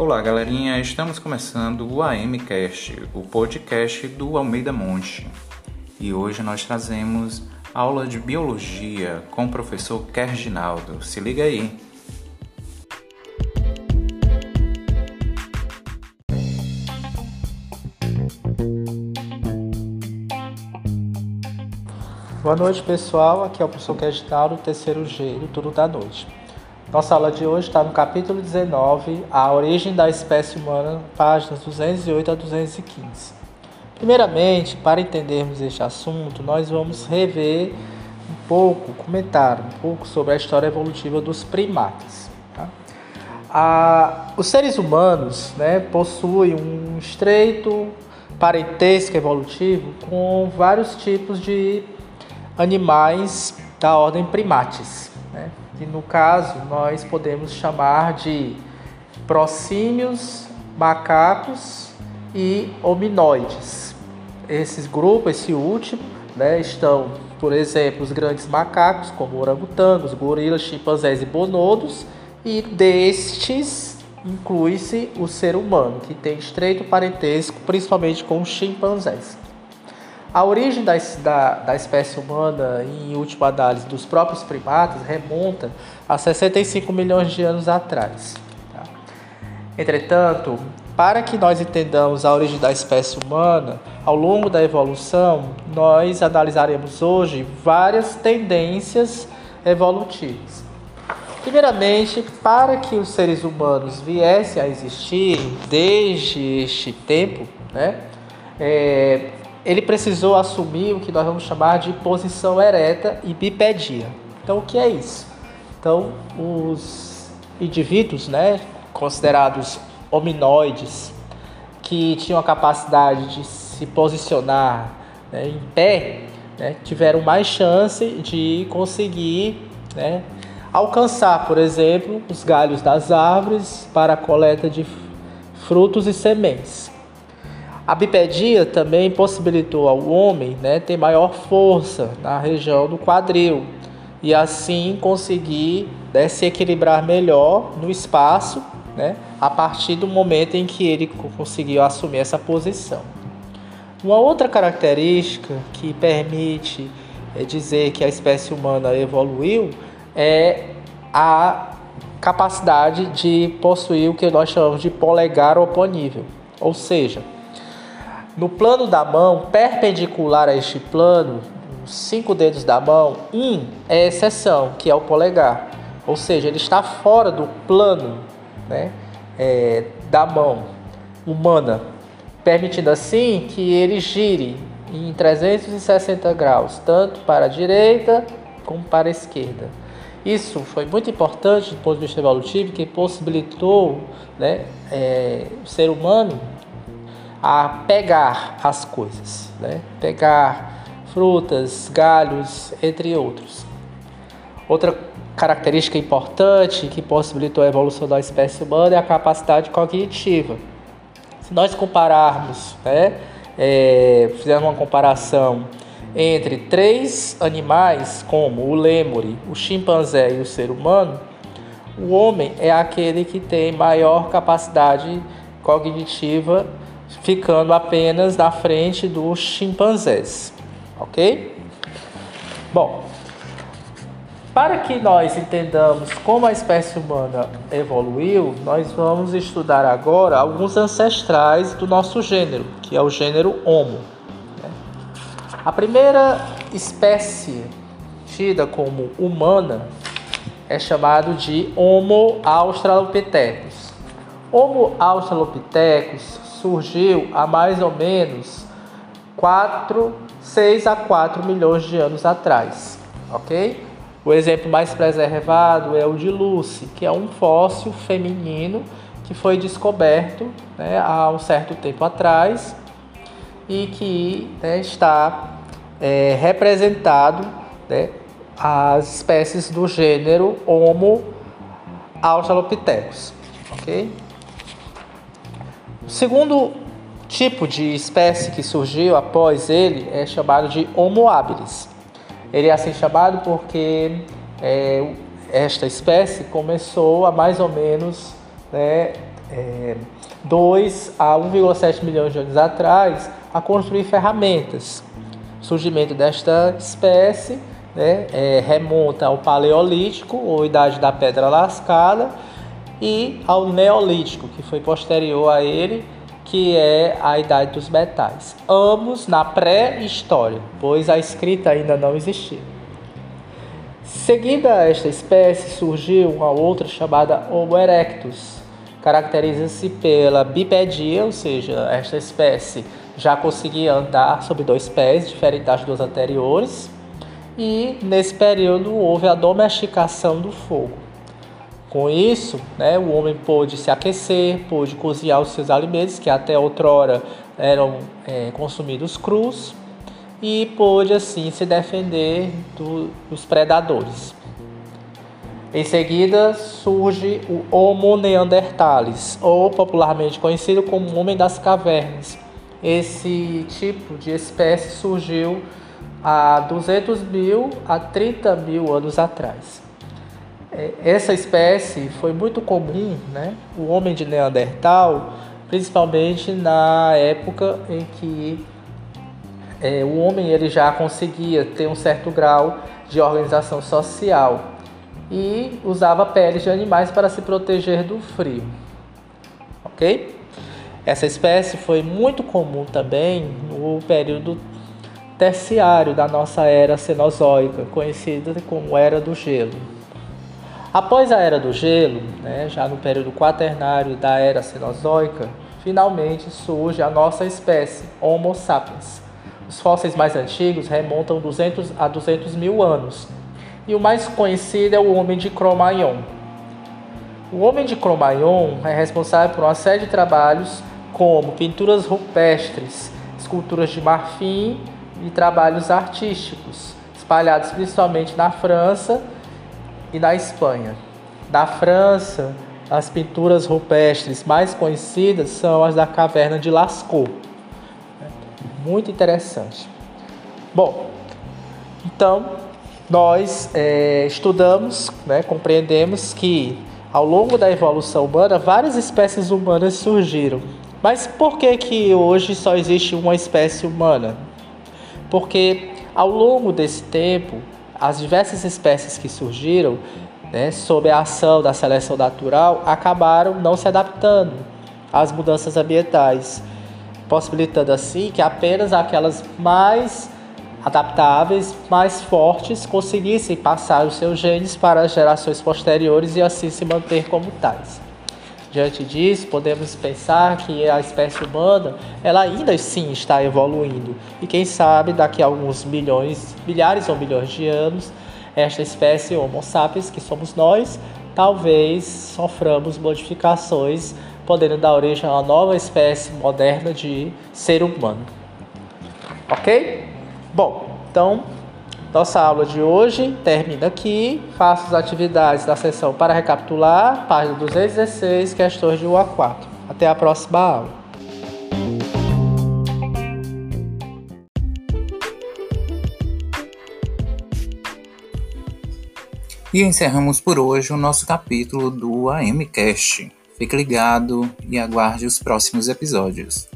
Olá, galerinha. Estamos começando o AMcast, o podcast do Almeida Monte. E hoje nós trazemos aula de biologia com o professor Kerginaldo. Se liga aí. Boa noite, pessoal. Aqui é o professor Kerginaldo, terceiro G do turno da noite. Nossa aula de hoje está no capítulo 19, A Origem da Espécie Humana, páginas 208 a 215. Primeiramente, para entendermos este assunto, nós vamos rever um pouco, comentar um pouco sobre a história evolutiva dos primatas. Tá? Ah, os seres humanos né, possuem um estreito parentesco evolutivo com vários tipos de animais da ordem primates que no caso nós podemos chamar de prosímios, macacos e hominoides. Esses grupos, esse último, né, estão, por exemplo, os grandes macacos, como orangotangos, gorilas, chimpanzés e bonodos, e destes inclui-se o ser humano, que tem estreito parentesco, principalmente com os chimpanzés. A origem da, da, da, espécie humana, em última análise, dos próprios primatas, remonta a 65 milhões de anos atrás. Tá? Entretanto, para que nós entendamos a origem da espécie humana, ao longo da evolução, nós analisaremos hoje várias tendências evolutivas. Primeiramente, para que os seres humanos viessem a existir desde este tempo, né, é, ele precisou assumir o que nós vamos chamar de posição ereta e bipedia. Então, o que é isso? Então, os indivíduos, né, considerados hominoides, que tinham a capacidade de se posicionar né, em pé, né, tiveram mais chance de conseguir né, alcançar, por exemplo, os galhos das árvores para a coleta de frutos e sementes. A bipedia também possibilitou ao homem né, ter maior força na região do quadril e assim conseguir né, se equilibrar melhor no espaço né, a partir do momento em que ele conseguiu assumir essa posição. Uma outra característica que permite é, dizer que a espécie humana evoluiu é a capacidade de possuir o que nós chamamos de polegar oponível, ou seja, no plano da mão, perpendicular a este plano, os cinco dedos da mão, um é exceção, que é o polegar. Ou seja, ele está fora do plano né, é, da mão humana, permitindo assim que ele gire em 360 graus, tanto para a direita como para a esquerda. Isso foi muito importante do ponto de vista evolutivo, que possibilitou né, é, o ser humano a pegar as coisas, né? pegar frutas, galhos, entre outros. Outra característica importante que possibilitou a evolução da espécie humana é a capacidade cognitiva. Se nós compararmos, né, é, fizermos uma comparação entre três animais, como o lêmure, o chimpanzé e o ser humano, o homem é aquele que tem maior capacidade cognitiva ficando apenas na frente dos chimpanzés, ok? Bom, para que nós entendamos como a espécie humana evoluiu, nós vamos estudar agora alguns ancestrais do nosso gênero, que é o gênero Homo. Né? A primeira espécie tida como humana é chamado de Homo australopithecus. Homo australopithecus surgiu há mais ou menos 4, 6 a 4 milhões de anos atrás, ok? O exemplo mais preservado é o de Lucy, que é um fóssil feminino que foi descoberto né, há um certo tempo atrás e que né, está é, representado né, as espécies do gênero Homo australopithecus, ok? O segundo tipo de espécie que surgiu após ele é chamado de Homo habilis. Ele é assim chamado porque é, esta espécie começou há mais ou menos né, é, 2 a 1,7 milhões de anos atrás a construir ferramentas. O surgimento desta espécie né, é, remonta ao Paleolítico, ou Idade da Pedra Lascada, e ao Neolítico, que foi posterior a ele, que é a Idade dos Metais. Ambos na pré-história, pois a escrita ainda não existia. Seguida esta espécie, surgiu uma outra chamada Homo erectus. Caracteriza-se pela bipedia, ou seja, esta espécie já conseguia andar sobre dois pés, diferente das duas anteriores. E nesse período houve a domesticação do fogo. Com isso, né, o homem pôde se aquecer, pôde cozinhar os seus alimentos, que até outrora eram é, consumidos crus, e pôde assim se defender do, dos predadores. Em seguida surge o Homo neanderthalis, ou popularmente conhecido como Homem das Cavernas. Esse tipo de espécie surgiu há 200 mil a 30 mil anos atrás. É, essa espécie foi muito comum, né? o homem de Neandertal, principalmente na época em que é, o homem ele já conseguia ter um certo grau de organização social e usava peles de animais para se proteger do frio. Ok? Essa espécie foi muito comum também no período terciário da nossa era cenozoica, conhecida como Era do Gelo. Após a Era do Gelo, né, já no período quaternário da Era Cenozoica, finalmente surge a nossa espécie, Homo sapiens. Os fósseis mais antigos remontam 200 a 200 mil anos, e o mais conhecido é o Homem de Cro-Magnon. O Homem de Cro-Magnon é responsável por uma série de trabalhos como pinturas rupestres, esculturas de marfim e trabalhos artísticos, espalhados principalmente na França e na Espanha. Na França, as pinturas rupestres mais conhecidas são as da caverna de Lascaux. Muito interessante. Bom, então nós é, estudamos, né, compreendemos que ao longo da evolução humana várias espécies humanas surgiram. Mas por que que hoje só existe uma espécie humana? Porque ao longo desse tempo as diversas espécies que surgiram, né, sob a ação da seleção natural, acabaram não se adaptando às mudanças ambientais, possibilitando assim que apenas aquelas mais adaptáveis, mais fortes, conseguissem passar os seus genes para as gerações posteriores e assim se manter como tais. Diante disso, podemos pensar que a espécie humana, ela ainda sim está evoluindo. E quem sabe daqui a alguns milhões, milhares ou milhões de anos, esta espécie Homo sapiens, que somos nós, talvez soframos modificações, podendo dar origem a uma nova espécie moderna de ser humano. Ok? Bom, então nossa aula de hoje termina aqui. Faça as atividades da sessão para recapitular, página 216, questões de 1 a 4. Até a próxima aula. E encerramos por hoje o nosso capítulo do AMCast. Fique ligado e aguarde os próximos episódios.